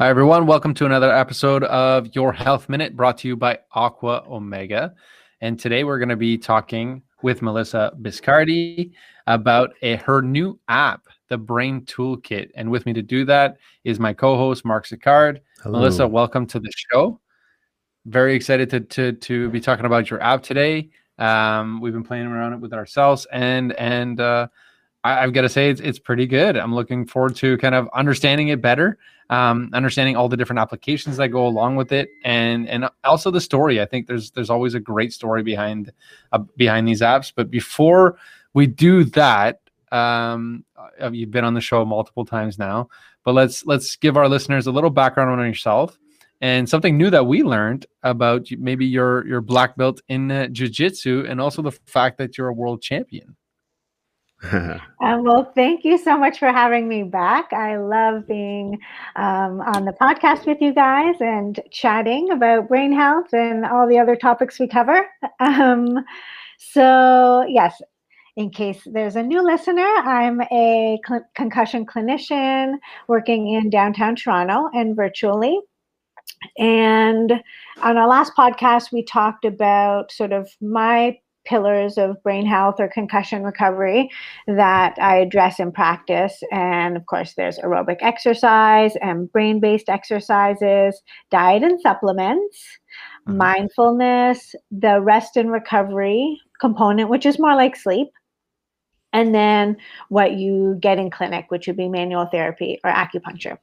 Hi, everyone. Welcome to another episode of Your Health Minute brought to you by Aqua Omega. And today we're going to be talking with Melissa Biscardi about a, her new app, the Brain Toolkit. And with me to do that is my co host, Mark Sicard. Hello. Melissa, welcome to the show. Very excited to, to, to be talking about your app today. Um, we've been playing around it with ourselves, and and uh, I, have got to say it's, it's pretty good. I'm looking forward to kind of understanding it better, um, understanding all the different applications that go along with it, and and also the story. I think there's there's always a great story behind uh, behind these apps. But before we do that, um, uh, you've been on the show multiple times now, but let's let's give our listeners a little background on yourself and something new that we learned about maybe your your black belt in uh, jiu-jitsu and also the fact that you're a world champion uh, well, thank you so much for having me back. I love being um, on the podcast with you guys and chatting about brain health and all the other topics we cover. Um, so, yes, in case there's a new listener, I'm a cl- concussion clinician working in downtown Toronto and virtually. And on our last podcast, we talked about sort of my pillars of brain health or concussion recovery that I address in practice. And of course, there's aerobic exercise and brain based exercises, diet and supplements, mm-hmm. mindfulness, the rest and recovery component, which is more like sleep. And then what you get in clinic, which would be manual therapy or acupuncture.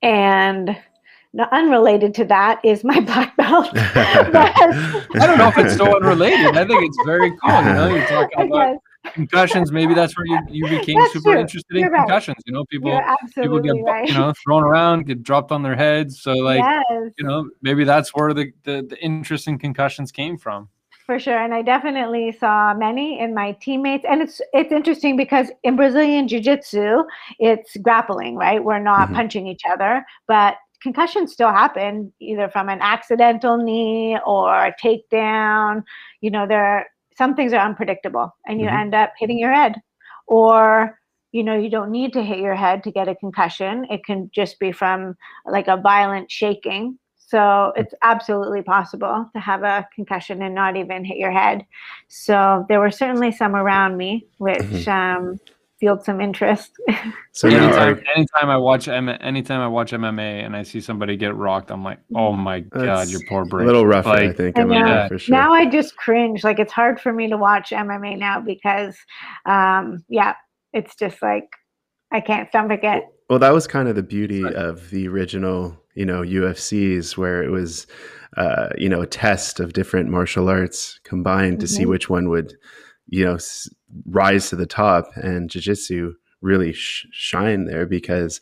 And now, unrelated to that is my black belt. I don't know if it's so unrelated. I think it's very cool. You know, you're talking about concussions. Maybe that's where you, you became that's super true. interested in you're concussions. Right. You know, people people get right. you know thrown around, get dropped on their heads. So like yes. you know, maybe that's where the, the the interest in concussions came from for sure and i definitely saw many in my teammates and it's it's interesting because in brazilian jiu-jitsu it's grappling right we're not mm-hmm. punching each other but concussions still happen either from an accidental knee or a takedown. You know, there some things are unpredictable and you mm-hmm. end up hitting your head. Or, you know, you don't need to hit your head to get a concussion. It can just be from like a violent shaking. So it's absolutely possible to have a concussion and not even hit your head. So there were certainly some around me, which mm-hmm. um, field some interest. So anytime, anytime I watch anytime I watch MMA and I see somebody get rocked, I'm like, oh my god, your poor brain. A little rough, like, I think. I yeah. for sure. Now I just cringe. Like it's hard for me to watch MMA now because, um, yeah, it's just like I can't stomach it. Well, that was kind of the beauty of the original, you know, UFCs, where it was, uh, you know, a test of different martial arts combined to mm-hmm. see which one would you know rise to the top and jiu-jitsu really sh- shine there because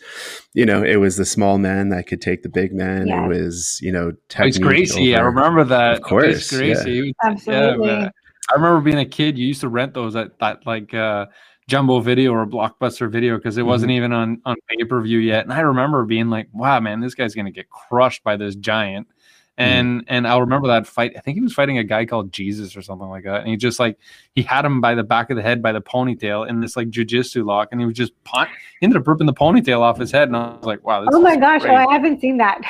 you know it was the small man that could take the big man yeah. it was you know It's Gracie over. I remember that of course Gracie yeah. absolutely yeah, I remember being a kid you used to rent those at that like uh jumbo video or blockbuster video because it mm-hmm. wasn't even on on pay-per-view yet and I remember being like wow man this guy's gonna get crushed by this giant. And mm. and I'll remember that fight. I think he was fighting a guy called Jesus or something like that. And he just like he had him by the back of the head by the ponytail in this like jujitsu lock, and he was just punt. He ended up ripping the ponytail off his head, and I was like, wow. oh my gosh! Oh, I haven't seen that.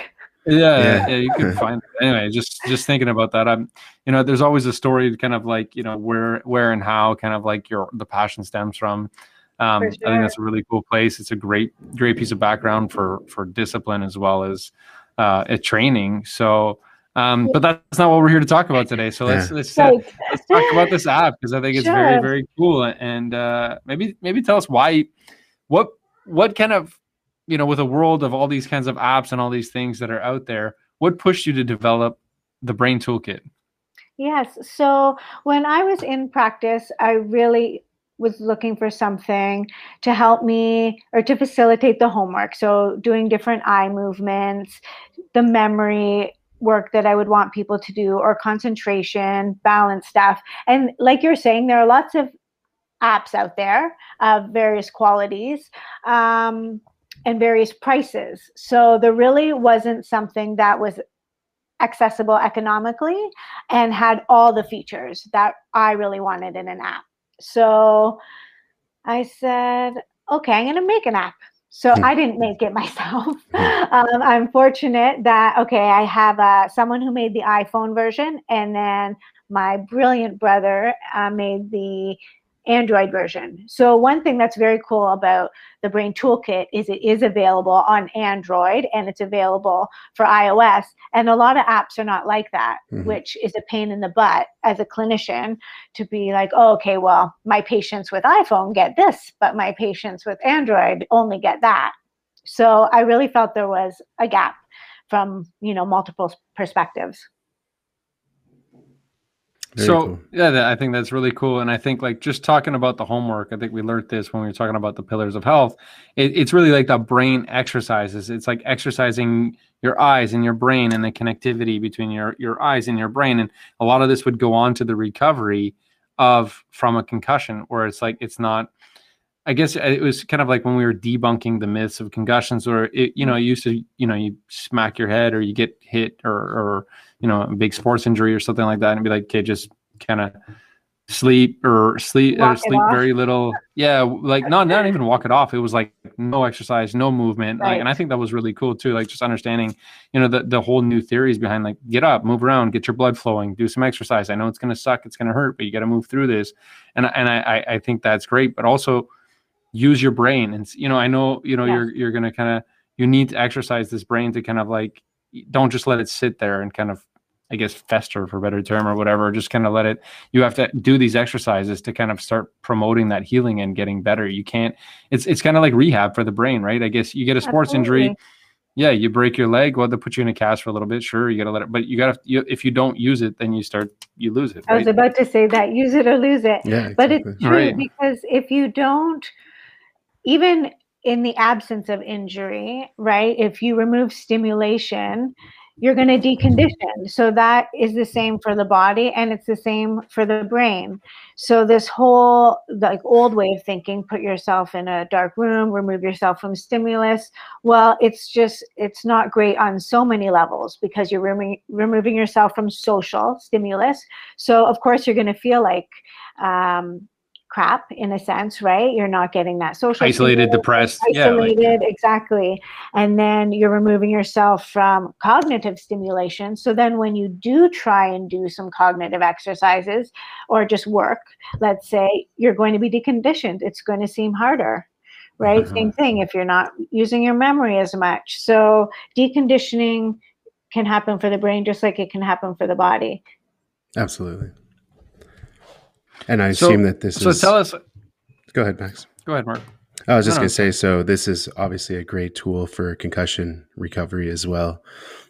Yeah, yeah, yeah, you can find it. Anyway, just just thinking about that. I'm, you know, there's always a story, kind of like you know where where and how, kind of like your the passion stems from. Um, sure. I think that's a really cool place. It's a great great piece of background for for discipline as well as uh, at training. So, um, but that's not what we're here to talk about today. So let's yeah. let's uh, let's talk about this app because I think it's sure. very very cool. And uh, maybe maybe tell us why, what what kind of you know with a world of all these kinds of apps and all these things that are out there, what pushed you to develop the Brain Toolkit? Yes. So when I was in practice, I really was looking for something to help me or to facilitate the homework. So, doing different eye movements, the memory work that I would want people to do, or concentration, balance stuff. And, like you're saying, there are lots of apps out there of various qualities. Um, and various prices. So there really wasn't something that was accessible economically and had all the features that I really wanted in an app. So I said, okay, I'm going to make an app. So hmm. I didn't make it myself. um, I'm fortunate that okay, I have uh, someone who made the iPhone version, and then my brilliant brother uh, made the Android version. So one thing that's very cool about the Brain Toolkit is it is available on Android and it's available for iOS. And a lot of apps are not like that, mm-hmm. which is a pain in the butt as a clinician to be like, oh, okay, well, my patients with iPhone get this, but my patients with Android only get that. So I really felt there was a gap from, you know, multiple perspectives. Very so cool. yeah, I think that's really cool. And I think like just talking about the homework, I think we learned this when we were talking about the pillars of health. It, it's really like the brain exercises. It's like exercising your eyes and your brain and the connectivity between your your eyes and your brain. And a lot of this would go on to the recovery of from a concussion, where it's like it's not. I guess uh, it was kind of like when we were debunking the myths of concussions, where it, you know, mm-hmm. it used to, you know, you smack your head or you get hit or, or you know, a big sports injury or something like that, and be like, okay, just kind of sleep or sleep uh, walk or sleep very little. Yeah, like not not even walk it off. It was like no exercise, no movement. Right. Like, and I think that was really cool too. Like just understanding, you know, the the whole new theories behind like get up, move around, get your blood flowing, do some exercise. I know it's gonna suck, it's gonna hurt, but you got to move through this. And and I I think that's great, but also use your brain. And you know, I know you know yeah. you're you're gonna kind of you need to exercise this brain to kind of like don't just let it sit there and kind of I guess fester for a better term or whatever. Just kind of let it. You have to do these exercises to kind of start promoting that healing and getting better. You can't. It's it's kind of like rehab for the brain, right? I guess you get a sports Absolutely. injury. Yeah, you break your leg. Well, they put you in a cast for a little bit. Sure, you got to let it, but you got to. You, if you don't use it, then you start. You lose it. Right? I was about to say that use it or lose it. Yeah, exactly. but it's true right. because if you don't, even in the absence of injury, right? If you remove stimulation, you're going to decondition. So that is the same for the body and it's the same for the brain. So this whole like old way of thinking, put yourself in a dark room, remove yourself from stimulus. Well, it's just it's not great on so many levels because you're remo- removing yourself from social stimulus. So of course you're going to feel like um, crap in a sense, right? You're not getting that social isolated, depressed, isolated, yeah, like, exactly. And then you're removing yourself from cognitive stimulation. So then when you do try and do some cognitive exercises or just work, let's say you're going to be deconditioned. It's going to seem harder. Right? Uh-huh. Same thing if you're not using your memory as much. So deconditioning can happen for the brain just like it can happen for the body. Absolutely. And I assume so, that this so is. So tell us. Go ahead, Max. Go ahead, Mark. I was just no, going to say so this is obviously a great tool for concussion recovery as well.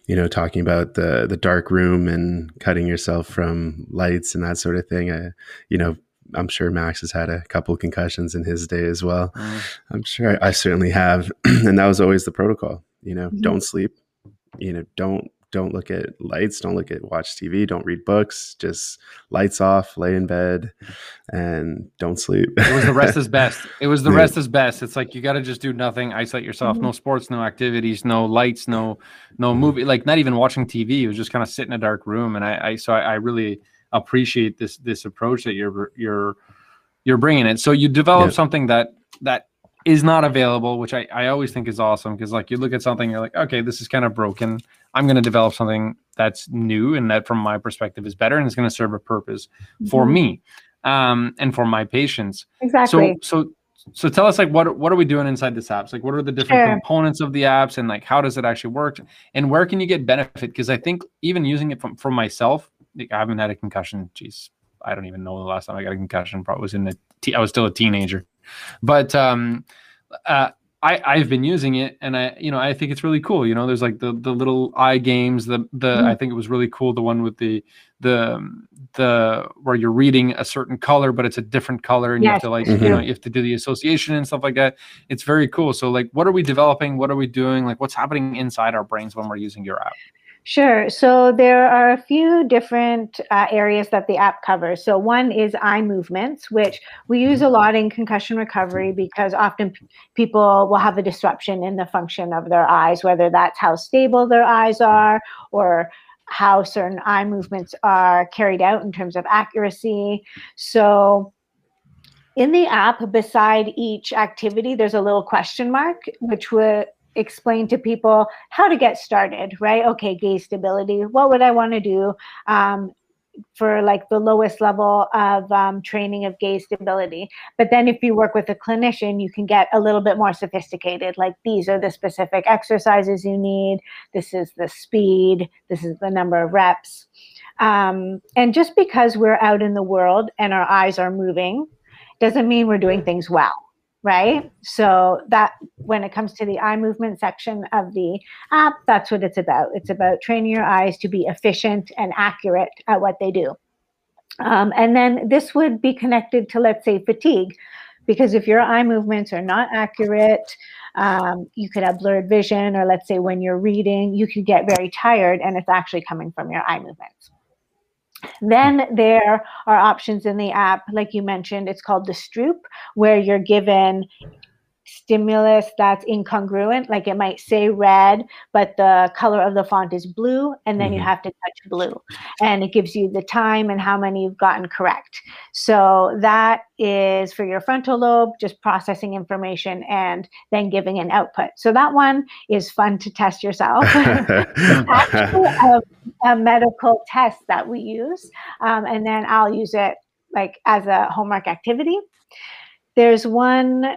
You know, talking about the the dark room and cutting yourself from lights and that sort of thing. I, you know, I'm sure Max has had a couple concussions in his day as well. Mm. I'm sure I, I, certainly have, and that was always the protocol. You know, mm-hmm. don't sleep. You know, don't don't look at lights, don't look at watch TV, don't read books, just lights off, lay in bed and don't sleep. it was the rest is best. It was the yeah. rest is best. It's like you got to just do nothing, isolate yourself, mm-hmm. no sports, no activities, no lights, no no mm-hmm. movie, like not even watching TV. It was just kind of sit in a dark room and I, I so I, I really appreciate this this approach that you're you're you're bringing it. So you develop yeah. something that that is not available, which I, I always think is awesome because like you look at something, you're like, okay, this is kind of broken. I'm going to develop something that's new and that from my perspective is better and it's going to serve a purpose mm-hmm. for me um, and for my patients. Exactly. So so so tell us like what what are we doing inside this apps? Like what are the different sure. components of the apps and like how does it actually work and where can you get benefit? Because I think even using it from for myself, like I haven't had a concussion. Jeez, I don't even know the last time I got a concussion. Probably was in the I was still a teenager. But um, uh, I I've been using it, and I you know I think it's really cool. You know, there's like the the little eye games. The the mm-hmm. I think it was really cool. The one with the the the where you're reading a certain color, but it's a different color, and yes. you have to like mm-hmm. you know you have to do the association and stuff like that. It's very cool. So like, what are we developing? What are we doing? Like, what's happening inside our brains when we're using your app? Sure. So there are a few different uh, areas that the app covers. So one is eye movements, which we use a lot in concussion recovery because often p- people will have a disruption in the function of their eyes, whether that's how stable their eyes are or how certain eye movements are carried out in terms of accuracy. So in the app, beside each activity, there's a little question mark, which would explain to people how to get started, right? Okay, gaze stability. What would I want to do? Um, for like the lowest level of um, training of gaze stability. But then if you work with a clinician, you can get a little bit more sophisticated. Like these are the specific exercises you need. This is the speed. This is the number of reps. Um, and just because we're out in the world and our eyes are moving doesn't mean we're doing things well right? So that when it comes to the eye movement section of the app, that's what it's about. It's about training your eyes to be efficient and accurate at what they do. Um, and then this would be connected to, let's say, fatigue, because if your eye movements are not accurate, um, you could have blurred vision, or let's say when you're reading, you could get very tired, and it's actually coming from your eye movements. Then there are options in the app, like you mentioned, it's called the Stroop, where you're given stimulus that's incongruent. Like it might say red, but the color of the font is blue, and then mm-hmm. you have to touch blue. And it gives you the time and how many you've gotten correct. So that is for your frontal lobe, just processing information and then giving an output. So that one is fun to test yourself. actually a, a, medical test that we use. Um, and then I'll use it like as a homework activity. There's one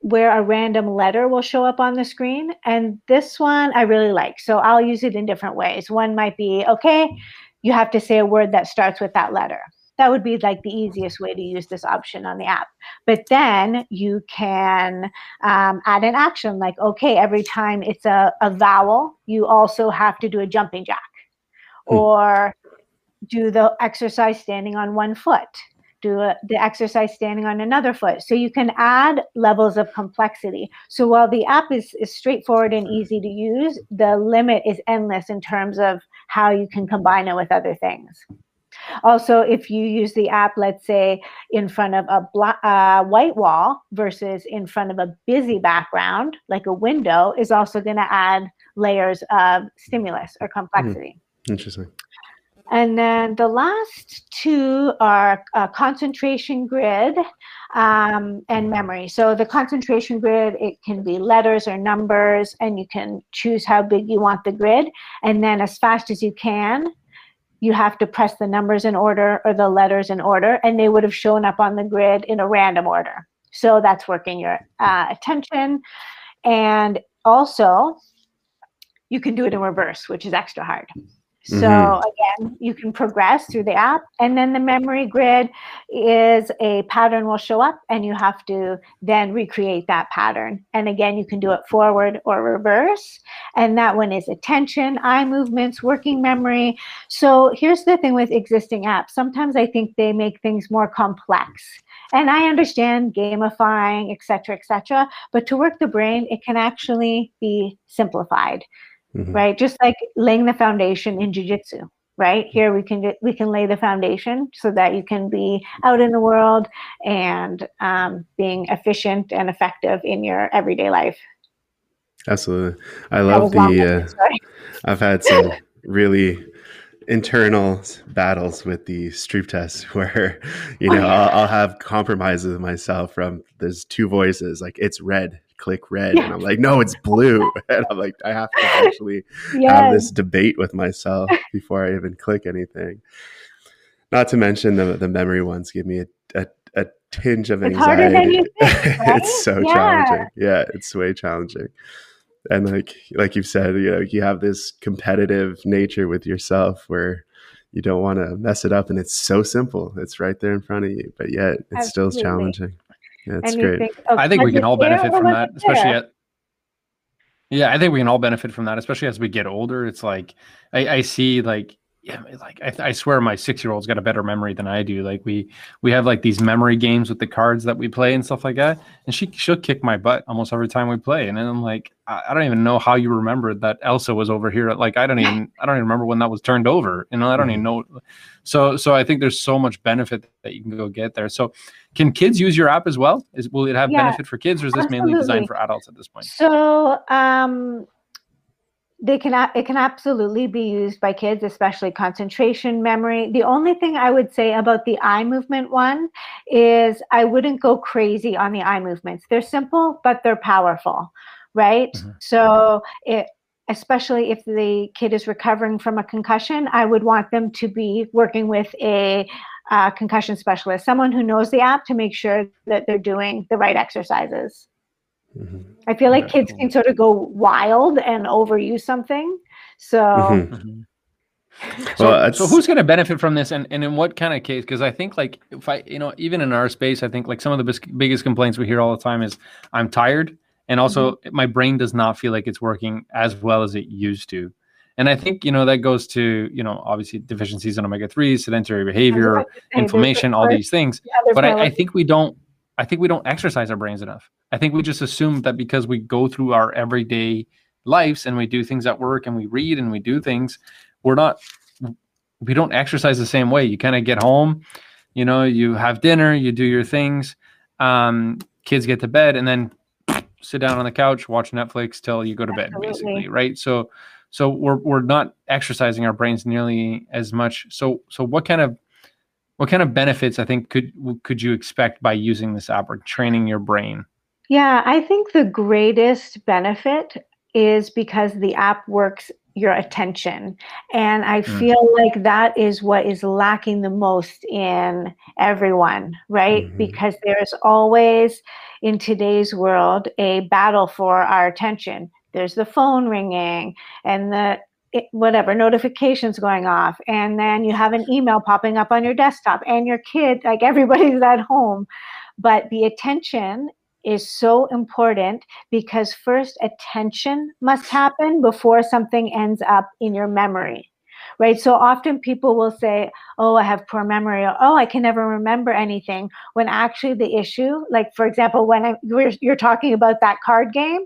where a random letter will show up on the screen. And this one I really like. So I'll use it in different ways. One might be, okay, you have to say a word that starts with that letter. That would be like the easiest way to use this option on the app. But then you can um, add an action like, okay, every time it's a, a vowel, you also have to do a jumping jack hmm. or do the exercise standing on one foot do a, the exercise standing on another foot. So you can add levels of complexity. So while the app is, is straightforward and easy to use, the limit is endless in terms of how you can combine it with other things. Also, if you use the app, let's say in front of a black, uh, white wall versus in front of a busy background, like a window, is also going to add layers of stimulus or complexity. Mm, interesting. And then the last two are uh, concentration grid um, and memory. So the concentration grid, it can be letters or numbers, and you can choose how big you want the grid. And then as fast as you can, you have to press the numbers in order or the letters in order, and they would have shown up on the grid in a random order. So that's working your uh, attention. And also, you can do it in reverse, which is extra hard. So mm-hmm. again, you can progress through the app, and then the memory grid is a pattern will show up, and you have to then recreate that pattern. And again, you can do it forward or reverse. And that one is attention, eye movements, working memory. So here's the thing with existing apps. Sometimes I think they make things more complex. And I understand gamifying, et cetera, et cetera. But to work the brain, it can actually be simplified mm-hmm. right? Just like laying the foundation in jujitsu, right? Here we can get, we can lay the foundation so that you can be out in the world and um, being efficient and effective in your everyday life. Absolutely, I love the. Uh, I've had some really internal battles with the Stroop test where you know I'll, I'll, have compromises with myself from there's two voices like it's red click red. Yeah. And I'm like, no, it's blue. and I'm like, I have to actually yes. have this debate with myself before I even click anything. Not to mention the the memory ones give me a, a, a tinge of anxiety. Think, right? it's so yeah. challenging. Yeah, it's way challenging. And like like you've said, you know, you have this competitive nature with yourself where you don't want to mess it up and it's so simple. It's right there in front of you, but yet it's Absolutely. still challenging. Yeah, it's great. Think, oh, I think we can all benefit from that, especially at. Yeah, I think we can all benefit from that, especially as we get older. It's like I, I see like yeah, like I, I swear my six year old's got a better memory than I do. Like we we have like these memory games with the cards that we play and stuff like that, and she she'll kick my butt almost every time we play. And then I'm like, I, I don't even know how you remembered that Elsa was over here. Like I don't even I don't even remember when that was turned over. You know, I don't even mm-hmm. know. So so I think there's so much benefit that you can go get there. So can kids use your app as well? Is will it have yeah, benefit for kids, or is this absolutely. mainly designed for adults at this point? So um they can it can absolutely be used by kids especially concentration memory. The only thing i would say about the eye movement one is i wouldn't go crazy on the eye movements. They're simple but they're powerful right? Mm-hmm. so it especially if the kid is recovering from a concussion i would want them to be working with a uh, concussion specialist someone who knows the app to make sure that they're doing the right exercises Mm-hmm. I feel like kids can sort of go wild and overuse something. So, mm-hmm. mm-hmm. So, well, so who's going to benefit from this, and, and in what kind of case? Because I think, like, if I, you know, even in our space, I think like some of the bis- biggest complaints we hear all the time is I'm tired, and also mm-hmm. my brain does not feel like it's working as well as it used to. And I think you know that goes to you know obviously deficiencies in omega three, sedentary behavior, inflammation, all these things. Yeah, but I, I think we don't I think we don't exercise our brains enough. I think we just assume that because we go through our everyday lives and we do things at work and we read and we do things, we're not we don't exercise the same way. You kind of get home, you know, you have dinner, you do your things, um, kids get to bed, and then sit down on the couch, watch Netflix till you go to bed, Absolutely. basically, right? So, so we're we're not exercising our brains nearly as much. So, so what kind of what kind of benefits I think could could you expect by using this app or training your brain? Yeah, I think the greatest benefit is because the app works your attention. And I mm. feel like that is what is lacking the most in everyone, right? Mm-hmm. Because there's always in today's world a battle for our attention. There's the phone ringing and the whatever notifications going off and then you have an email popping up on your desktop and your kid like everybody's at home. But the attention is so important because first attention must happen before something ends up in your memory right? So often people will say oh i have poor memory or oh i can never remember anything when actually the issue like for example when I, you're, you're talking about that card game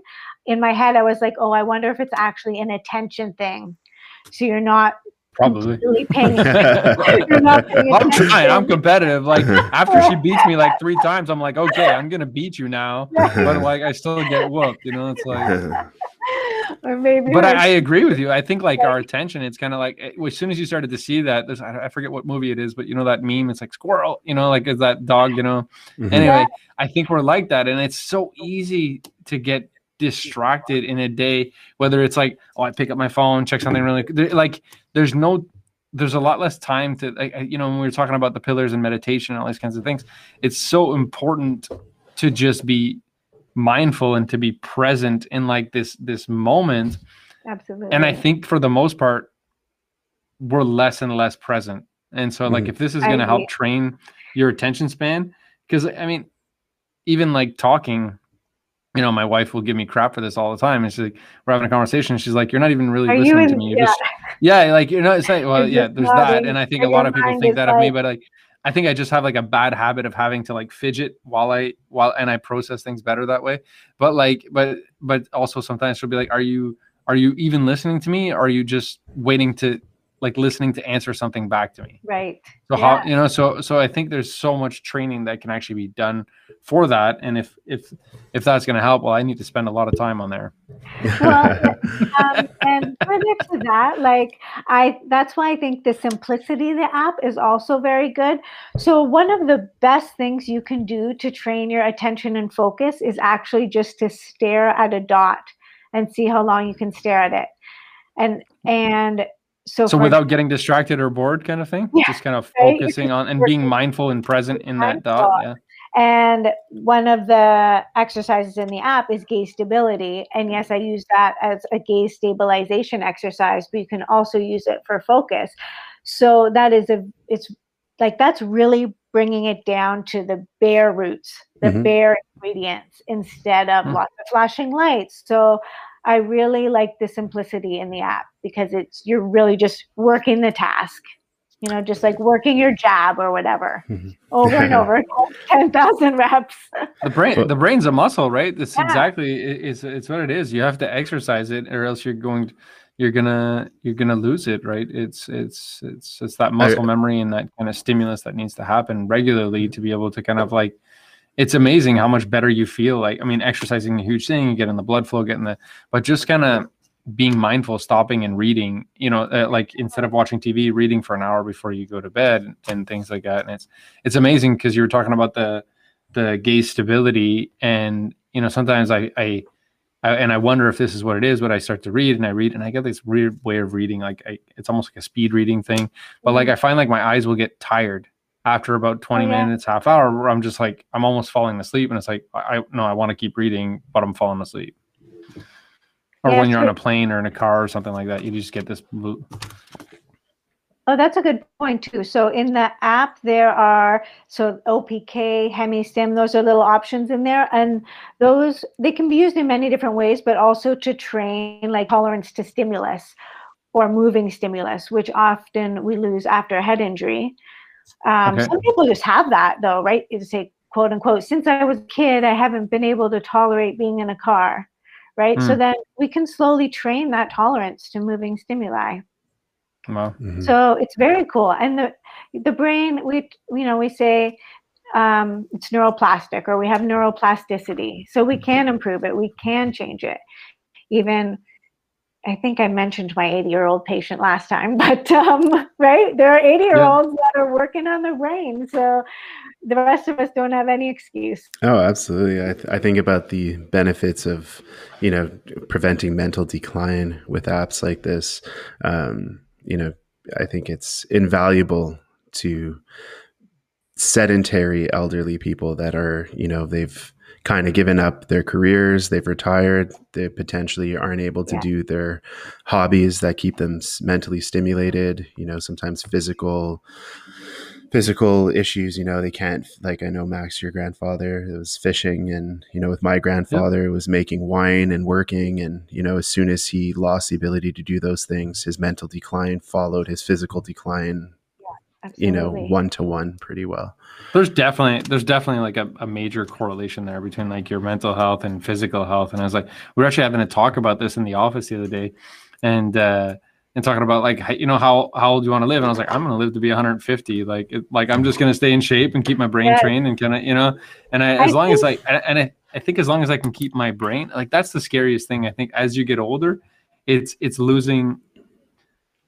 in my head i was like oh i wonder if it's actually an attention thing so you're not probably really paying not paying I'm trying. I'm competitive. Like after she beats me like three times, I'm like, okay, I'm gonna beat you now. But like I still get whooped. You know, it's like. Or maybe. But I, I, agree with you. I think like our attention, it's kind of like eh, as soon as you started to see that, there's I forget what movie it is, but you know that meme. It's like squirrel. You know, like is that dog? You know. Mm-hmm. Anyway, I think we're like that, and it's so easy to get distracted in a day whether it's like oh i pick up my phone check something really like there's no there's a lot less time to like, you know when we were talking about the pillars and meditation and all these kinds of things it's so important to just be mindful and to be present in like this this moment. Absolutely and i think for the most part we're less and less present. And so like mm-hmm. if this is going to help train your attention span because i mean even like talking you know, my wife will give me crap for this all the time. And she's like, we're having a conversation. She's like, you're not even really Are listening to me. You're yeah. Just, yeah, like you know, it's like, well, yeah, there's that. And I think a lot of people think that like, of me, but like, I think I just have like a bad habit of having to like fidget while I while and I process things better that way. But like, but but also sometimes she'll be like, are you are you even listening to me? Or are you just waiting to like listening to answer something back to me. Right. So yeah. how you know so so i think there's so much training that can actually be done for that. And if if if that's going to help well i need to spend a lot of time on there. Well um, and further to that like i that's why i think the simplicity of the app is also very good. So one of the best things you can do to train your attention and focus is actually just to stare at a dot and see how long you can stare at it. And and so, so without getting distracted or bored kind of thing yeah, just kind of right? focusing on and being mindful and present in that dot yeah and one of the exercises in the app is gaze stability and yes i use that as a gaze stabilization exercise but you can also use it for focus so that is a it's like that's really bringing it down to the bare roots the mm-hmm. bare ingredients instead of mm-hmm. lots of flashing lights so I really like the simplicity in the app because it's you're really just working the task. You know, just like working your jab or whatever mm-hmm. over and over, ten thousand reps. the brain, the brain's a muscle, right? That's yeah. exactly it's it's what it is. You have to exercise it, or else you're going, you're gonna you're gonna lose it, right? It's it's it's it's that muscle I, memory and that kind of stimulus that needs to happen regularly to be able to kind of like it's amazing how much better you feel. Like, I mean, exercising a huge thing, you get in the blood flow, getting the, but just kind of being mindful, stopping and reading, you know, uh, like instead of watching TV, reading for an hour before you go to bed and, and things like that. And it's it's amazing because you were talking about the the gaze stability, and you know, sometimes I, I I and I wonder if this is what it is. But I start to read and I read, and I get this weird way of reading, like I, it's almost like a speed reading thing. But like mm-hmm. I find like my eyes will get tired after about 20 oh, yeah. minutes, half hour, I'm just like I'm almost falling asleep, and it's like I, I no, I want to keep reading, but I'm falling asleep or yeah, when you're on a plane or in a car or something like that you just get this blue Oh, that's a good point too. So in the app, there are so OPK, HemiStim, those are little options in there, and those they can be used in many different ways, but also to train like tolerance to stimulus or moving stimulus, which often we lose after a head injury. Um, okay. Some people just have that though, right? You say quote unquote, since I was a kid, I haven't been able to tolerate being in a car right? Mm. So then we can slowly train that tolerance to moving stimuli. Wow. Mm-hmm. So it's very cool. And the the brain, we you know, we say um, it's neuroplastic or we have neuroplasticity. So we can improve it. We can change it. Even I think I mentioned my 80 year old patient last time, but um, right, there are 80 year olds yeah. that are working on their brain. So the rest of us don't have any excuse. Oh, absolutely. I, th- I think about the benefits of, you know, preventing mental decline with apps like this. Um, you know, I think it's invaluable to sedentary elderly people that are, you know, they've kind of given up their careers, they've retired, they potentially aren't able to yeah. do their hobbies that keep them mentally stimulated, you know, sometimes physical physical issues you know they can't like i know max your grandfather it was fishing and you know with my grandfather was making wine and working and you know as soon as he lost the ability to do those things his mental decline followed his physical decline yeah, you know one to one pretty well. There's definitely there's definitely like a, a major correlation there between like your mental health and physical health and i was like we are actually having a talk about this in the office the other day and uh and talking about like you know how how old you want to live and i was like i'm going to live to be 150 like it, like i'm just going to stay in shape and keep my brain trained and kind of you know? And I, as I long think, as like and I, I think as long as i can keep my brain like that's the scariest thing i think as you get older it's it's losing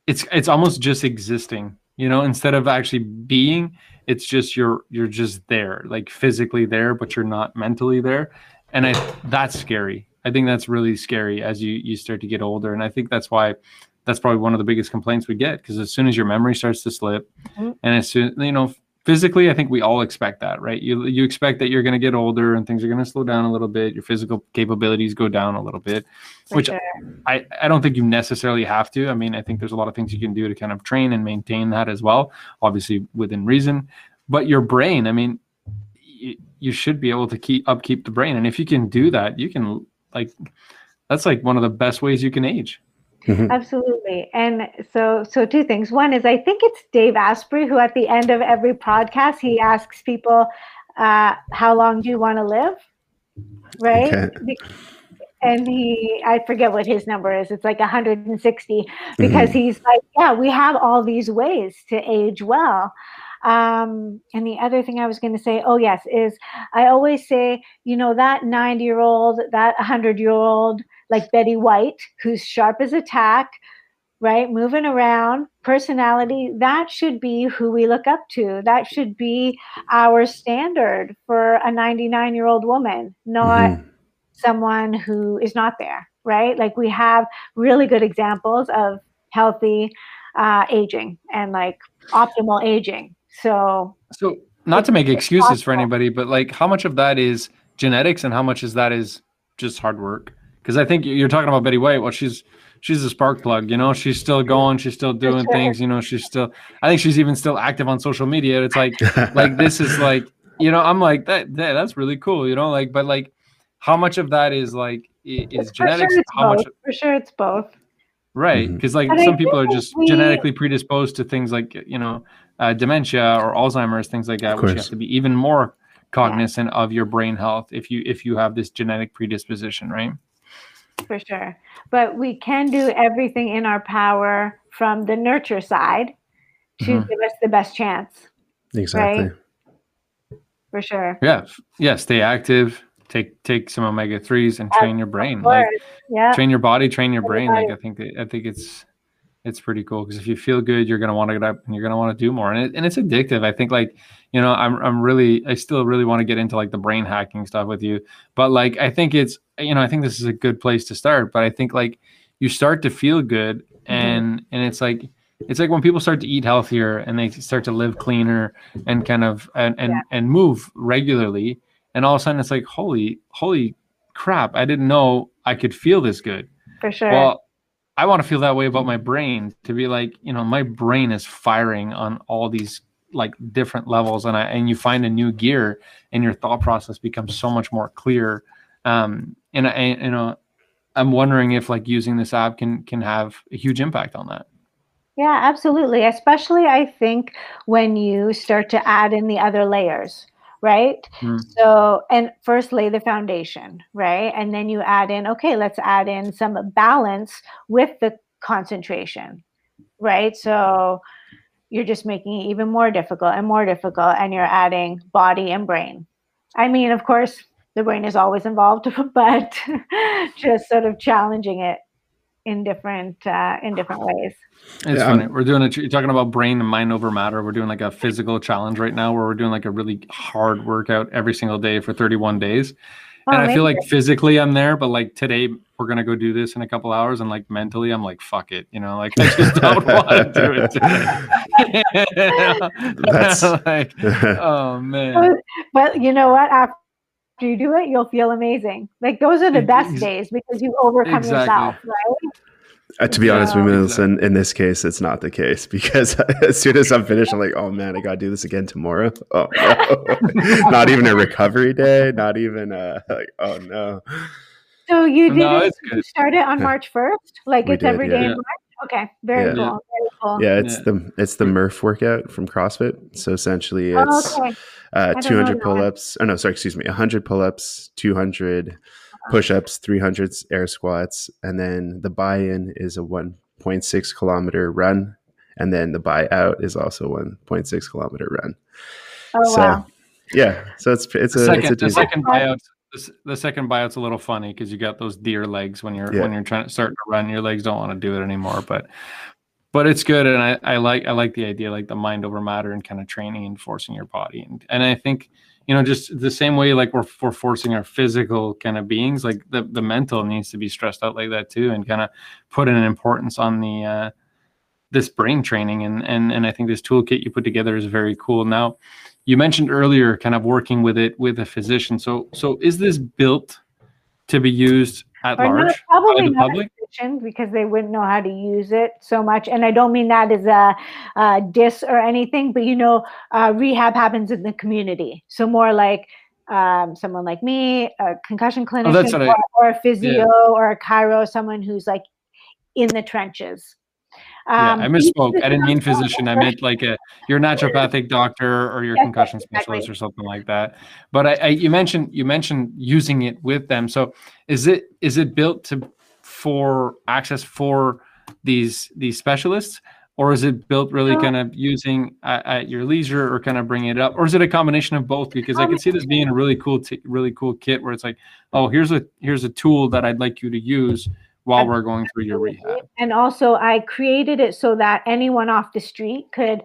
it's it's almost just existing you know instead of actually being it's just you're you're just there like physically there but you're not mentally there. And i that's scary. I think that's really scary as you you start to get older. And i think that's why that's probably one of the biggest complaints we get because as soon as your memory starts to slip mm-hmm. and as soon you know physically i think we all expect that right? You you expect that you're going to get older and things are going to slow down a little bit your physical capabilities go down a little bit For which sure. i i don't think you necessarily have to. I mean i think there's a lot of things you can do to kind of train and maintain that as well obviously within reason. But your brain i mean you, you should be able to keep upkeep the brain. And if you can do that you can like that's like one of the best ways you can age Mm-hmm. Absolutely. And so so two things. One is I think it's Dave Asprey who at the end of every podcast he asks people uh, how long do you want to live? Right? Okay. And he I forget what his number is. It's like 160 because mm-hmm. he's like, yeah, we have all these ways to age well. Um, and the other thing I was going to say, oh, yes, is I always say, you know, that 90 year old, that 100 year old, like Betty White, who's sharp as a tack, right? Moving around, personality, that should be who we look up to. That should be our standard for a 99 year old woman, not mm-hmm. someone who is not there, right? Like we have really good examples of healthy uh, aging and like optimal aging. So, so not to make excuses possible. for anybody, but like how much of that is genetics and how much is that is just hard work? Because I think you're talking about Betty White. Well, she's she's a spark plug. You know, she's still going. She's still doing things. You know, she's still. I think she's even still active on social media. It's like like this is like you know I'm like that, that that's really cool. You know, like but like how much of that is like is genetics? Sure how both. much for sure it's both. Right, because mm-hmm. like some people are just we, genetically predisposed to things like you know uh, dementia or Alzheimer's, things like that, which you have to be even more cognizant yeah. of your brain health if you if you have this genetic predisposition, right? For sure. But we can do everything in our power from the nurture side to mm-hmm. give us the best chance. Exactly. Right? For sure. Yeah. Yeah. Stay active, take take some omega threes and train your brain. Like yeah. train your body, train your brain. Like I think I think it's it's pretty cool because if you feel good, you're gonna want to get up and you're gonna want to do more. And it, and it's addictive. I think like you know I'm I'm really I still really want to get into like the brain hacking stuff with you. But like I think it's you know I think this is a good place to start. But I think like you start to feel good mm-hmm. and mm-hmm. and it's like it's like when people start to eat healthier and they start to live cleaner and kind of and and, yeah. and move regularly and all of a sudden it's like holy holy crap i didn't know i could feel this good for sure well i want to feel that way about my brain to be like you know my brain is firing on all these like different levels and i and you find a new gear and your thought process becomes so much more clear um and i you know i'm wondering if like using this app can can have a huge impact on that yeah, absolutely. Especially, I think when you start to add in the other layers, right? Mm. So, and first lay the foundation, right? And then you add in, okay, let's add in some balance with the concentration, right? So, you're just making it even more difficult and more difficult, and you're adding body and brain. I mean, of course, the brain is always involved, but just sort of challenging it in different uh, in different ways. It's yeah, funny. We're doing it. you're talking about brain and mind over matter. We're doing like a physical challenge right now where we're doing like a really hard workout every single day for 31 days. Oh, and I oh, feel like physically I'm there, but like today we're gonna go do this in a couple hours, and like mentally I'm like fuck it, you know, like I just don't want to do it today. That's like, oh man. But you know what? After you do it, you'll feel amazing. Like those are the best days because you overcome exactly. yourself, right? Uh, to be yeah, honest, with exactly. in, in this case, it's not the case because as soon as I'm finished, I'm like, oh man, I got to do this again tomorrow. Oh, no. not even a recovery day. Not even a, like, oh no. So you did no, it, start it on March 1st? Like we it's did, every day yeah. in March? Okay, very yeah. cool. Very cool. Yeah, it's the it's the Murph workout from CrossFit. So essentially, oh, it's oh, okay. uh, 200 pull-ups. Oh no, sorry, excuse me, 100 pull-ups, 200 push-ups, 300 air squats, and then the buy-in is a 1.6 kilometer run, and then the buy-out is also 1.6 kilometer run. Oh so, wow! Yeah, so it's it's a, second, it's a the second buyout. The second buyout's a little funny because you got those deer legs when you're yeah. when you're trying to start to run. Your legs don't want to do it anymore, but but it's good, and I, I like I like the idea, like the mind over matter, and kind of training and forcing your body, and and I think you know just the same way like we're, we're forcing our physical kind of beings like the, the mental needs to be stressed out like that too and kind of put an importance on the uh, this brain training and and and i think this toolkit you put together is very cool. Now you mentioned earlier kind of working with it with a physician. So so is this built to be used at or large not, probably the public because they wouldn't know how to use it so much. And I don't mean that as a, a diss or anything, but you know, uh, rehab happens in the community. So more like um, someone like me, a concussion oh, clinician, oh, or, or, a physio yeah. or a chiro, someone who's like in the trenches. Um, yeah, I misspoke. I didn't mean physician. I meant like a your naturopathic doctor or your yes, concussion specialist exactly. or something like that. But I, I, you mentioned you mentioned using it with them. So is it is it built to for access for these these specialists or is it built really kind of using at, at, your leisure or kind of bringing it up or is it a combination of both because i can see this being a really cool t- really cool kit where it's like oh here's a here's a tool that i'd like you to use while we're going through your rehab. And also i created it so that anyone off the street could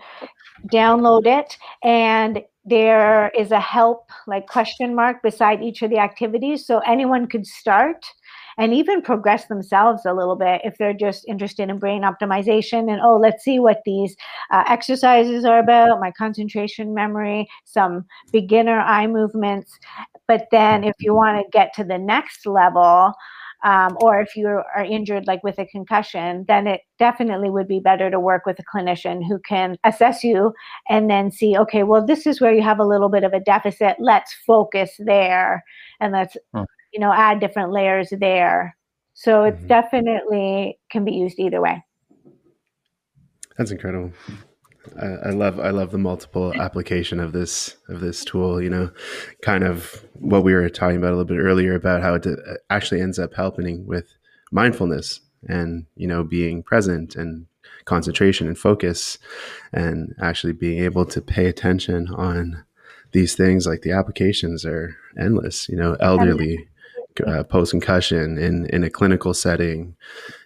download it and there is a help like question mark beside each of the activities so anyone could start and even progress themselves a little bit if they're just interested in brain optimization and oh let's see what these uh, exercises are about my concentration memory some beginner eye movements. But then if you want to get to the next level um, or if you are injured like with a concussion then it definitely would be better to work with a clinician who can assess you and then see okay well this is where you have a little bit of a deficit. Let's focus there and let's hmm. you know add different layers there. So it's mm-hmm. definitely can be used either way. That's incredible I, I, love I love the multiple application of this of this tool. You know, kind of what we were talking about a little bit earlier about how it actually ends up helping with mindfulness and you know being present and concentration and focus and actually being able to pay attention on these things like the applications are endless. You know, elderly, uh, post concussion in in a clinical setting.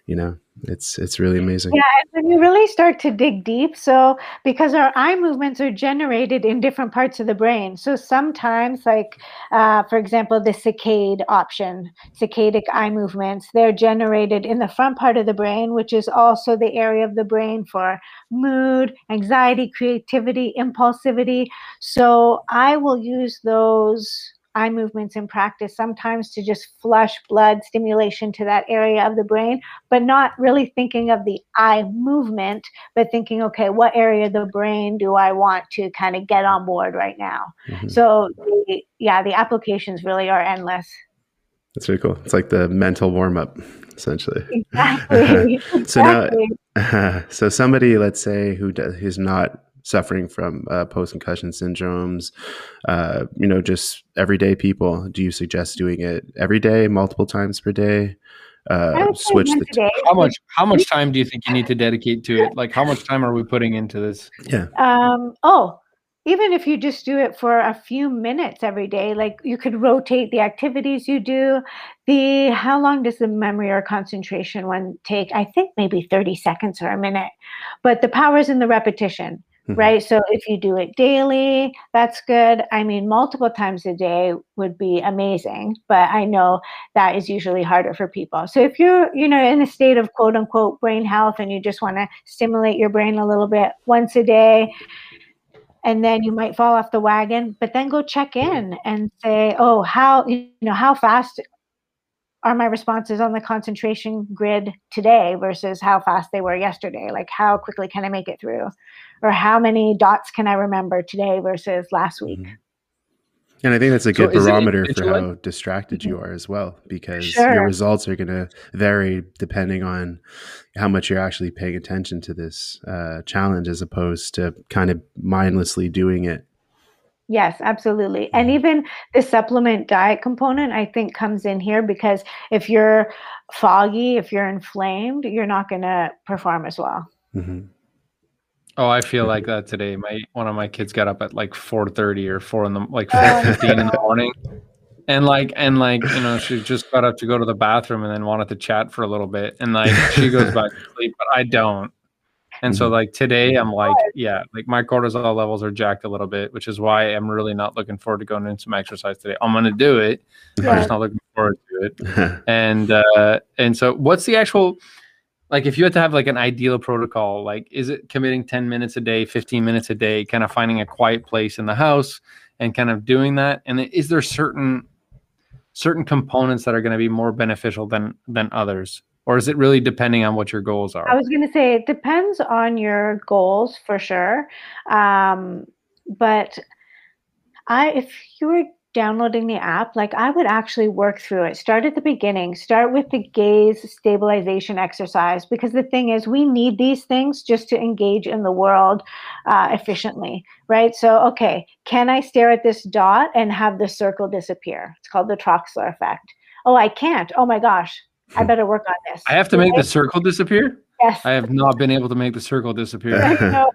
You know, it's it's really amazing. Yeah and when you really start to dig deep so because our eye movements are generated in different parts of the brain. So sometimes like uh, for example the saccade option saccadic eye movements they're generated in the front part of the brain which is also the area of the brain for mood anxiety creativity impulsivity. So i will use those eye movements in practice sometimes to just flush blood stimulation to that area of the brain, but not really thinking of the eye movement, but thinking, okay, what area of the brain do I want to kind of get on board right now? Mm-hmm. So, the, yeah, the applications really are endless. That's really cool. It's like the mental warm up, essentially. Exactly. so exactly. now, uh, so somebody, let's say, who does, who's not suffering from uh, post concussion syndromes, uh, you know, just everyday people, do you suggest doing it every day, multiple times per day? Uh, switch the t- how much how much time do you think you need to dedicate to it? Like how much time are we putting into this? Yeah. Um oh even if you just do it for a few minutes every day like you could rotate the activities you do. The how long does the memory or concentration one take? I think maybe 30 seconds or a minute. But the power is in the repetition Mm-hmm. Right. So if you do it daily, that's good. I mean, multiple times a day would be amazing, but I know that is usually harder for people. So if you're, you know, in a state of quote unquote brain health and you just want to stimulate your brain a little bit once a day, and then you might fall off the wagon, but then go check in and say, oh, how, you know, how fast are my responses on the concentration grid today versus how fast they were yesterday? Like, how quickly can I make it through? Or how many dots can I remember today versus last week? Mm-hmm. And I think that's a good so barometer for how distracted you mm-hmm. are as well, because sure. your results are going to vary depending on how much you're actually paying attention to this uh, challenge as opposed to kind of mindlessly doing it Yes, absolutely. And mm-hmm. even the supplement diet component, I think, comes in here because if you're foggy, if you're inflamed, you're not going to perform as well. Mm-hmm. Oh, I feel like that today. My one of my kids got up at like four thirty or four in the like four fifteen in the morning, and like and like you know she just got up to go to the bathroom and then wanted to chat for a little bit, and like she goes back to sleep, but I don't. And so mm-hmm. like today I'm like, yeah, like my cortisol levels are jacked a little bit, which is why I'm really not looking forward to going into some exercise today. I'm gonna do it. Yeah. I'm just not looking forward to it. and uh and so what's the actual like if you had to have like an ideal protocol, like is it committing 10 minutes a day, 15 minutes a day, kind of finding a quiet place in the house and kind of doing that? And is there certain certain components that are going to be more beneficial than than others? Or is it really depending on what your goals are? I was going to say it depends on your goals for sure. Um, but I, if you were downloading the app, like I would actually work through it. Start at the beginning. Start with the gaze stabilization exercise because the thing is, we need these things just to engage in the world uh, efficiently, right? So, okay, can I stare at this dot and have the circle disappear? It's called the Troxler effect. Oh, I can't. Oh my gosh, I hmm. better work on this. I have to make the circle disappear? Yes. I have not been able to make the circle disappear.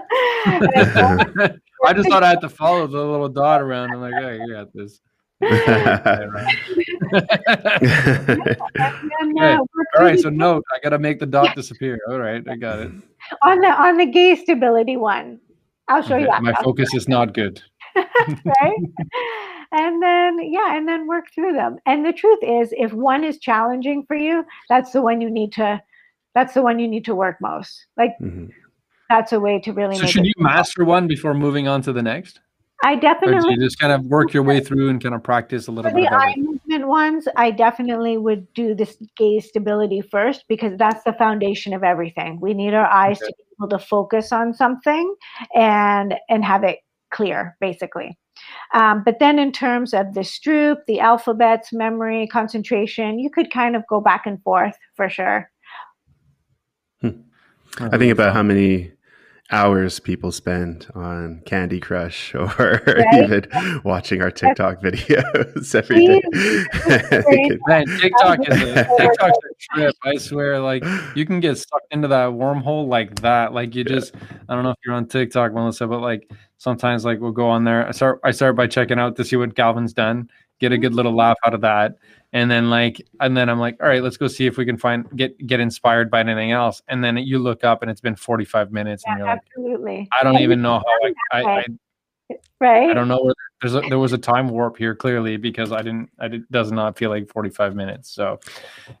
I just thought I had to follow the little dot around. I'm like, oh, you got this. okay. All right, so note, I got to make the dot disappear. All right, I got it. On the on the gaze stability one, I'll show okay. you. My focus is not good. right and then yeah and then work through them and the truth is if one is challenging for you that's the one you need to that's the one you need to work most like mm-hmm. that's a way to really so should you master one before moving on to the next I definitely just kind of work your way through and kind of practice a little For bit. The eye movement ones, I definitely would do this gaze stability first because that's the foundation of everything. We need our eyes okay. to be able to focus on something and and have it clear, basically. Um, but then, in terms of the Stroop, the alphabets, memory, concentration, you could kind of go back and forth for sure. Hmm. I think about how many hours people spend on Candy Crush or right? even watching our TikTok videos every day. Man, TikTok is a, TikTok's a trip. I swear, like you can get sucked into that wormhole like that. Like you just, I don't know if you're on TikTok, Melissa, but like sometimes like we'll go on there. I start, I start by checking out to see what Galvin's done, get a mm-hmm. good little laugh out of that. And then like and then i'm like all right let's go see if we can find get get inspired by anything else. And then you look up and it's been 45 minutes yeah, and you're like, absolutely. like i don't and even know how I, I, I, right? I don't know where there's a, there was a time warp here clearly because i didn't i did, does not feel like 45 minutes. So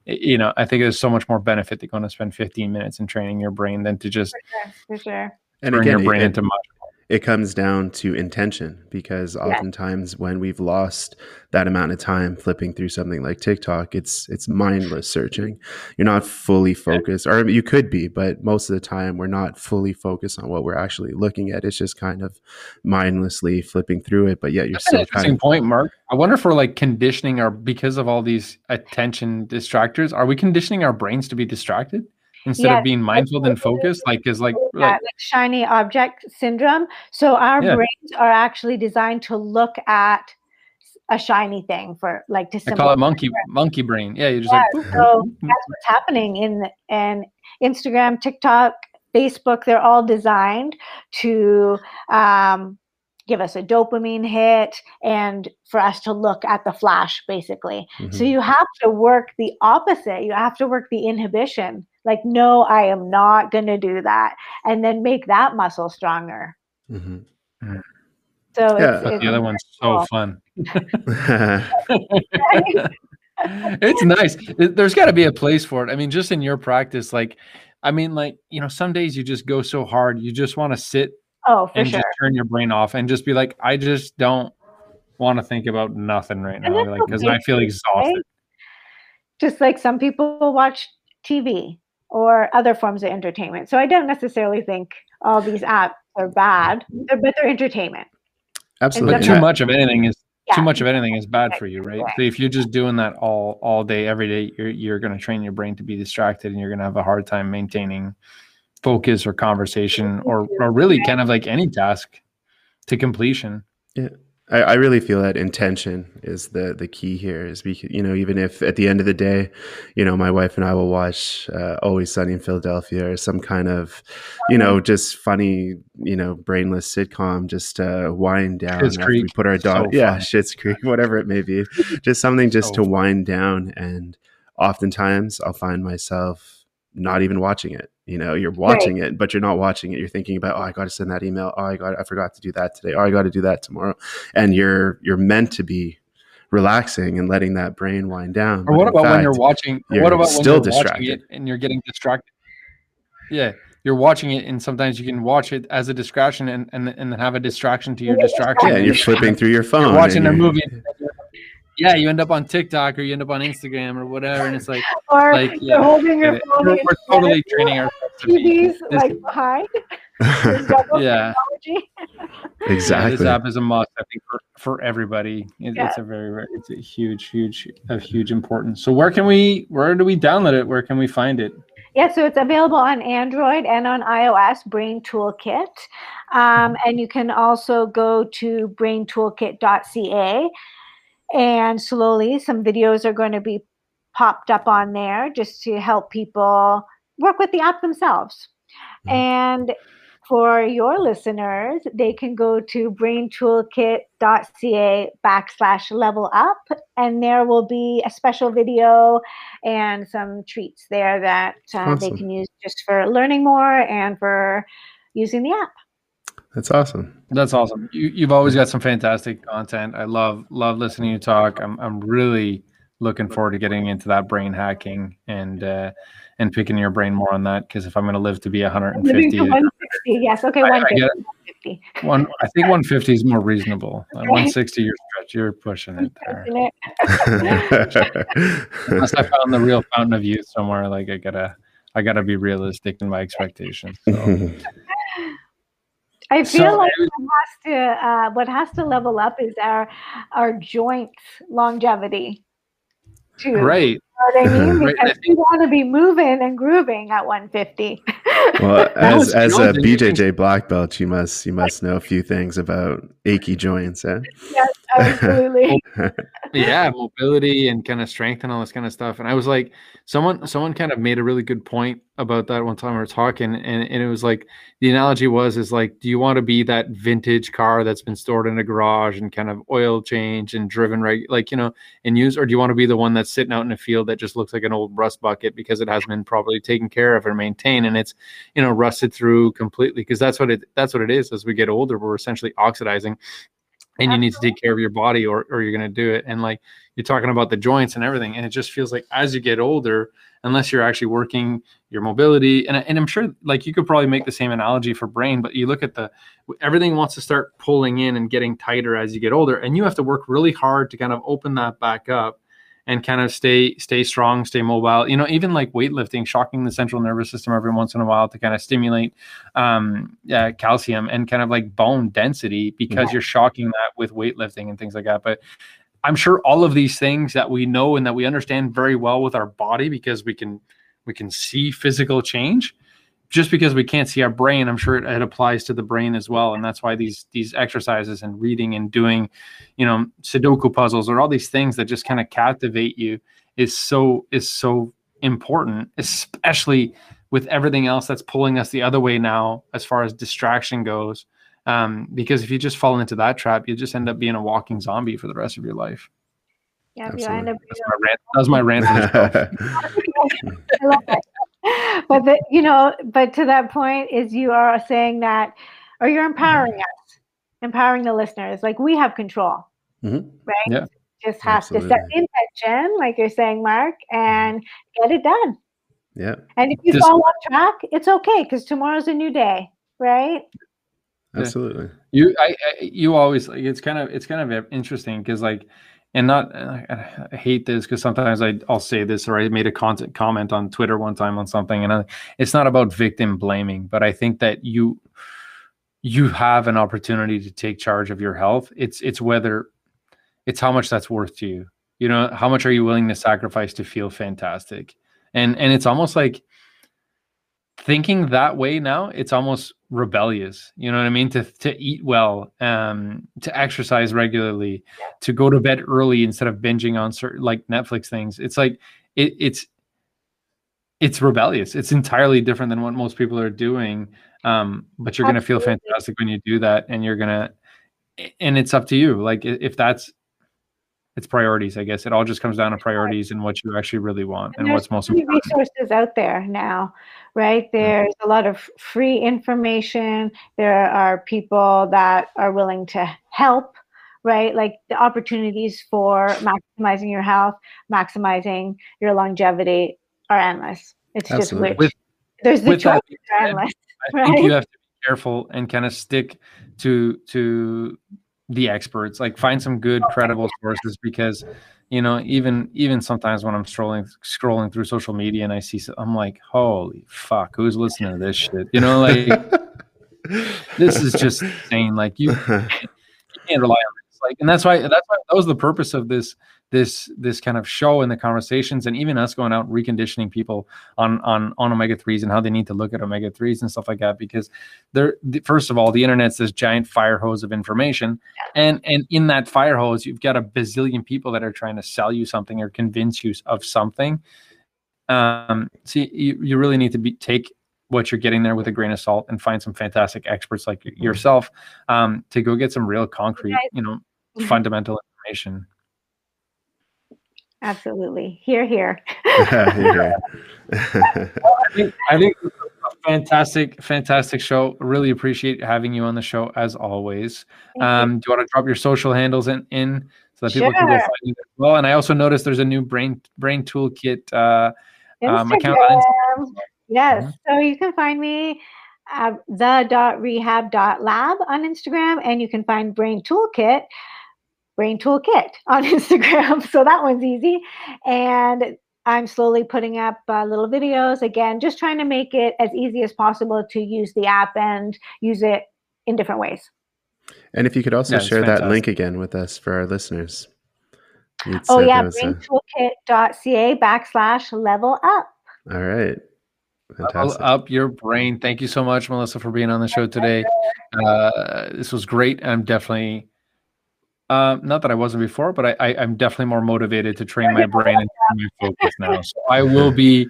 you know i think there's so much more benefit to going to spend 15 minutes in training your brain than to just for sure, for sure. and turn again, your brain it, into mush it comes down to intention because oftentimes when we've lost that amount of time flipping through something like TikTok, it's it's mindless searching. You're not fully focused, or you could be, but most of the time we're not fully focused on what we're actually looking at. It's just kind of mindlessly flipping through it, but yet you're That's still an interesting kind of point, Mark. I wonder if we're like conditioning our because of all these attention distractors. Are we conditioning our brains to be distracted? Instead yes, of being mindful and focused like is like, like, like, shiny object syndrome. So our yeah. brains are actually designed to look at a shiny thing for like to I call it monkey monkey brain. Yeah you're just yeah, like so that's what's happening in in instagram tiktok facebook they're all designed to um, give us a dopamine hit and for us to look at the flash basically. Mm-hmm. so you have to work the opposite. You have to work the inhibition like no i am not going to do that and then make that muscle stronger mm-hmm. Mm. so yeah. it's, it's the other one's so fun it's nice there's got to be a place for it i mean just in your practice like i mean like you know some days you just go so hard you just want to sit oh and sure. just turn your brain off and just be like i just don't want to think about nothing right now like because okay. i feel exhausted just like some people watch tv or other forms of entertainment. So I don't necessarily think all these apps are bad, but they're entertainment. Absolutely. But too much of anything is yeah. too much of anything is bad for you, right? So if you're just doing that all all day, every day, you're you're going to train your brain to be distracted, and you're going to have a hard time maintaining focus or conversation, or or really kind of like any task to completion. Yeah. I, I really feel that intention is the the key here. Is because you know even if at the end of the day, you know my wife and I will watch uh, Always Sunny in Philadelphia or some kind of, you know, just funny you know brainless sitcom, just uh, wind down after Creek. we put our dog. So yeah, fun. Schitt's Creek, whatever it may be, just something just So to wind down. And oftentimes I'll find myself not even watching it. You know, you're watching it, but you're not watching it. You're thinking about, oh, I got to send that email. Oh, I got, I forgot to do that today. Oh, I got to do that tomorrow. And you're you're meant to be relaxing and letting that brain wind down. Or what in about when you're watching? you're what about still when you're watching distracted. it and you're getting distracted? Yeah, you're watching it, and sometimes you can watch it as a distraction, and and and have a distraction to your distraction. Yeah, and you're flipping through your phone. You're watching and a you're- movie. Yeah, you end up on TikTok or you end up on Instagram or whatever, and it's like, Or like, you're yeah, holding your it- phone. we're, we're totally you, training ourselves to be. TVs This, like behind. Yeah. technology. yeah, exactly. this app is a must. I think for, for everybody, it, Yeah. it's a very, very, it's a huge, huge, of huge importance. So where can we, where do we download it? Where can we find it? Yeah, so it's available on Android and on iOS, Brain Toolkit. Um, and you can also go to braintoolkit.ca. And slowly, some videos are going to be popped up on there just to help people work with the app themselves. Mhm. And for your listeners, they can go to braintoolkit.ca backslash level up, and there will be a special video and some treats there that uh, they can use just for learning more and for using the app. That's awesome. That's awesome. You, you've always got some fantastic content. I love, love listening to you talk. I'm, I'm really looking forward to getting into that brain hacking and, uh, and picking your brain more on that. Cause if I'm going to live to be 150, to 160, yes, okay, I- I 150. 150. one, I think 150 is more reasonable. Uh, 160, you're stretch, you're pushing it there. Isn't it? Unless I found the real fountain of youth somewhere, like I gotta, I gotta be realistic in my expectations. So. I So feel like what has to uh, what has to level up is our our joint longevity. Too. Right. You know what I mean? Right, Because we want to be moving and grooving at 150. well, as as a BJJ black belt, you must you must know a few things about achy joints. Eh? Yes, absolutely. yeah, mobility and kind of strength and all this kind of stuff. And I was like, someone someone kind of made a really good point about that one time we were talking, and, and it was like the analogy was is like, do you want to be that vintage car that's been stored in a garage and kind of oil change and driven right like you know and use, or do you want to be the one that's sitting out in a field that just looks like an old rust bucket because it hasn't been properly taken care of or maintained and it's you know rusted through completely because that's what it that's what it is as we get older we're essentially oxidizing and you need to take care of your body or, or you're going to do it. And like you're talking about the joints and everything and it just feels like as you get older unless you're actually working your mobility and, and i'm sure like you could probably make the same analogy for brain but you look at the everything wants to start pulling in and getting tighter as you get older and you have to work really hard to kind of open that back up and kind of stay stay strong, stay mobile. You know, even like weightlifting, shocking the central nervous system every once in a while to kind of stimulate um, yeah, calcium and kind of like bone density because yeah. you're shocking that with weightlifting and things like that. But I'm sure all of these things that we know and that we understand very well with our body because we can we can see physical change just because we can't see our brain, I'm sure it, it, applies to the brain as well, and that's why these these exercises and reading and doing, you know, Sudoku puzzles or all these things that just kind of captivate you is so is so important, especially with everything else that's pulling us the other way now as far as distraction goes. Um, because if you just fall into that trap, you just end up being a walking zombie for the rest of your life. Yeah, you end up. being That's my rant. That was my rant. I love it but the, you know, but to that point is you are saying that, or you're empowering mm-hmm. us, empowering the listeners. Like we have control, mm-hmm. right? Yeah. Just have Absolutely. to set the intention, like you're saying, Mark, and get it done. Yeah. And if you Just, fall off track, it's okay because tomorrow's a new day, right? Absolutely. You, I, I, you always like it's kind of it's kind of interesting because like and not I hate this because sometimes I, I'll say this or I made a content comment on Twitter one time on something and I, it's not about victim blaming, but I think that you you have an opportunity to take charge of your health. It's it's whether it's how much that's worth to you. You know, how much are you willing to sacrifice to feel fantastic? And and it's almost like thinking that way now it's almost rebellious you know what i mean to to eat well um to exercise regularly to go to bed early instead of binging on certain like netflix things. It's like it, it's it's rebellious. It's entirely different than what most people are doing um but you're going to feel fantastic when you do that and you're going to and it's up to you. Like if that's it's priorities i guess. It all just comes down to priorities and what you actually really want and, and what's most important. resources out there now right? Mm-hmm. there's a lot of free information. There are people that are willing to help right? Like the opportunities for maximizing your health maximizing your longevity are endless. It's Absolutely. just with, there's the choices choice endless i right? think you have to be careful and kind of stick to to the experts like find some good credible sources because you know even even sometimes when i'm scrolling scrolling through social media and i see i'm like holy fuck who's listening to this shit? You know like this is just insane like you, you can't rely on like and that's why that's why that was the purpose of this this this kind of show and the conversations and even us going out reconditioning people on on on omega 3s and how they need to look at omega 3s and stuff like that because they're first of all the internet's this giant fire hose of information. And and in that fire hose you've got a bazillion people that are trying to sell you something or convince you of something. Um see you, you really need to be take what you're getting there with a grain of salt and find some fantastic experts like yourself um, to go get some real concrete you know fundamental information Absolutely. Here, here. I think, I think fantastic, fantastic show. Really appreciate having you on the show as always. Um, do you want to drop your social handles in, in so that people sure. can go find you as well? And I also noticed there's a new brain brain toolkit uh, um, account on Instagram. Yes. Mm-hmm. So you can find me at the.rehab.lab on Instagram, and you can find Brain Toolkit Brain Toolkit on Instagram. So that one's easy. And I'm slowly putting up uh, little videos again, just trying to make it as easy as possible to use the app and use it in different ways. And if you could also yeah, share that link again with us for our listeners. Oh, yeah, braintoolkit.ca backslash level up. All right. Fantastic. up your brain. Thank you so much, Melissa, for being on the show today. Uh, this was great. I'm definitely um, not that I wasn't before, but I, I, am definitely more motivated to train my brain and my focus now. So I will be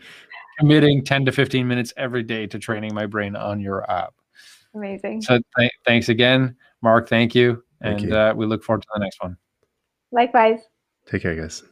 committing 10 to 15 minutes every day to training my brain on your app. Amazing. So th- thanks again, Mark. Thank you. Thank and you. Uh, we look forward to the next one. Likewise. Take care, guys.